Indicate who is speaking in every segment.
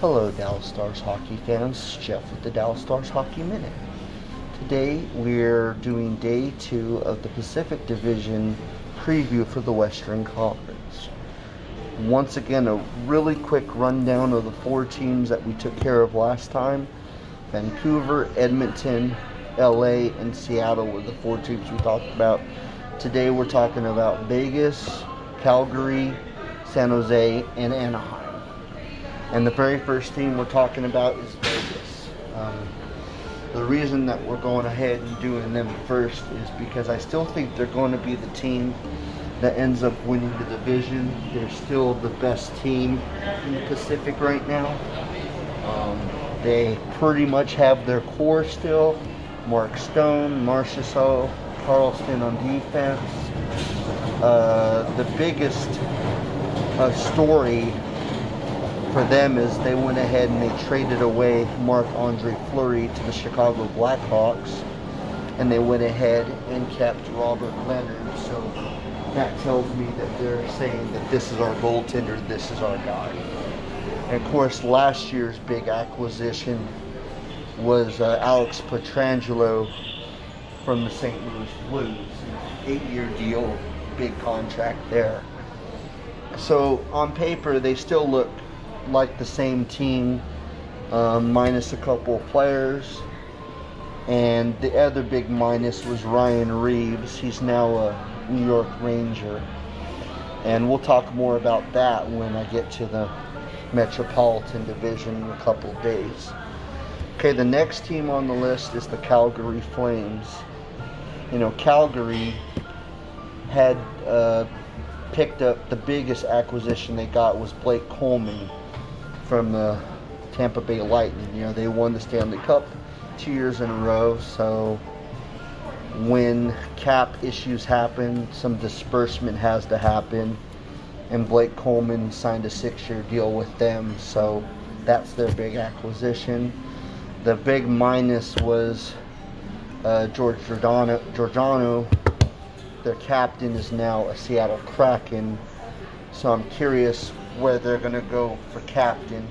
Speaker 1: Hello, Dallas Stars hockey fans. Jeff with the Dallas Stars Hockey Minute. Today we're doing day two of the Pacific Division preview for the Western Conference. Once again, a really quick rundown of the four teams that we took care of last time Vancouver, Edmonton, LA, and Seattle were the four teams we talked about. Today we're talking about Vegas, Calgary, San Jose, and Anaheim. And the very first team we're talking about is Vegas. Um, the reason that we're going ahead and doing them first is because I still think they're going to be the team that ends up winning the division. They're still the best team in the Pacific right now. Um, they pretty much have their core still. Mark Stone, Marchessault, Karlsson on defense. Uh, the biggest uh, story for them is they went ahead and they traded away Marc Andre Fleury to the Chicago Blackhawks, and they went ahead and kept Robin Lehner. So that tells me that they're saying that this is our goaltender, this is our guy. And of course, last year's big acquisition was uh, Alex Pietrangelo from the St. Louis Blues. Eight-year deal, big contract there. So on paper, they still look like the same team, um, minus a couple of players. And the other big minus was Ryan Reaves. He's now a New York Ranger. And we'll talk more about that when I get to the Metropolitan Division in a couple of days. Okay, the next team on the list is the Calgary Flames. You know, Calgary had uh, picked up the biggest acquisition they got was Blake Coleman from the Tampa Bay Lightning. You know, they won the Stanley Cup two years in a row, so when cap issues happen, some disbursement has to happen. And Blake Coleman signed a six year deal with them, so that's their big acquisition. The big minus was uh, George Giordano, Giordano. Their captain is now a Seattle Kraken, so I'm curious where they're going to go for captain.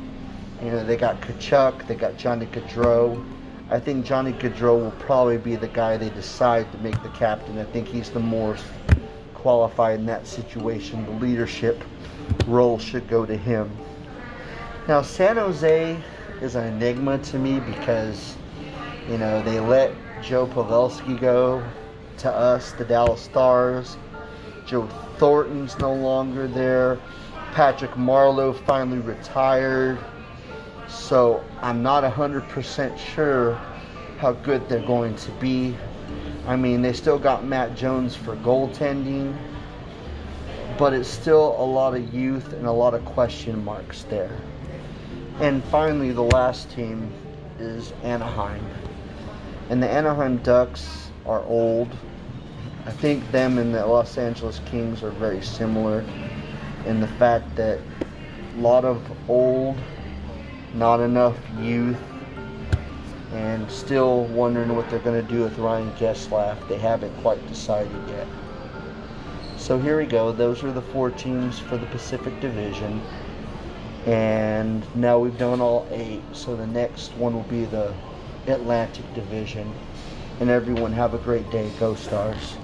Speaker 1: You know, they got Tkachuk, they got Johnny Gaudreau. I think Johnny Gaudreau will probably be the guy they decide to make the captain. I think he's the more qualified in that situation. The leadership role should go to him. Now, San Jose is an enigma to me because, you know, they let Joe Pavelski go to us, the Dallas Stars. Joe Thornton's no longer there. Patrick Marleau finally retired. So I'm not 100% sure how good they're going to be. I mean, they still got Matt Jones for goaltending, but it's still a lot of youth and a lot of question marks there. And finally, the last team is Anaheim. And the Anaheim Ducks are old. I think them and the Los Angeles Kings are very similar in the fact that a lot of old, not enough youth, and still wondering what they're going to do with Ryan Getzlaf. They haven't quite decided yet. So here we go. Those are the four teams for the Pacific Division. And now we've done all eight. So the next one will be the Atlantic Division. And everyone have a great day. Go Stars.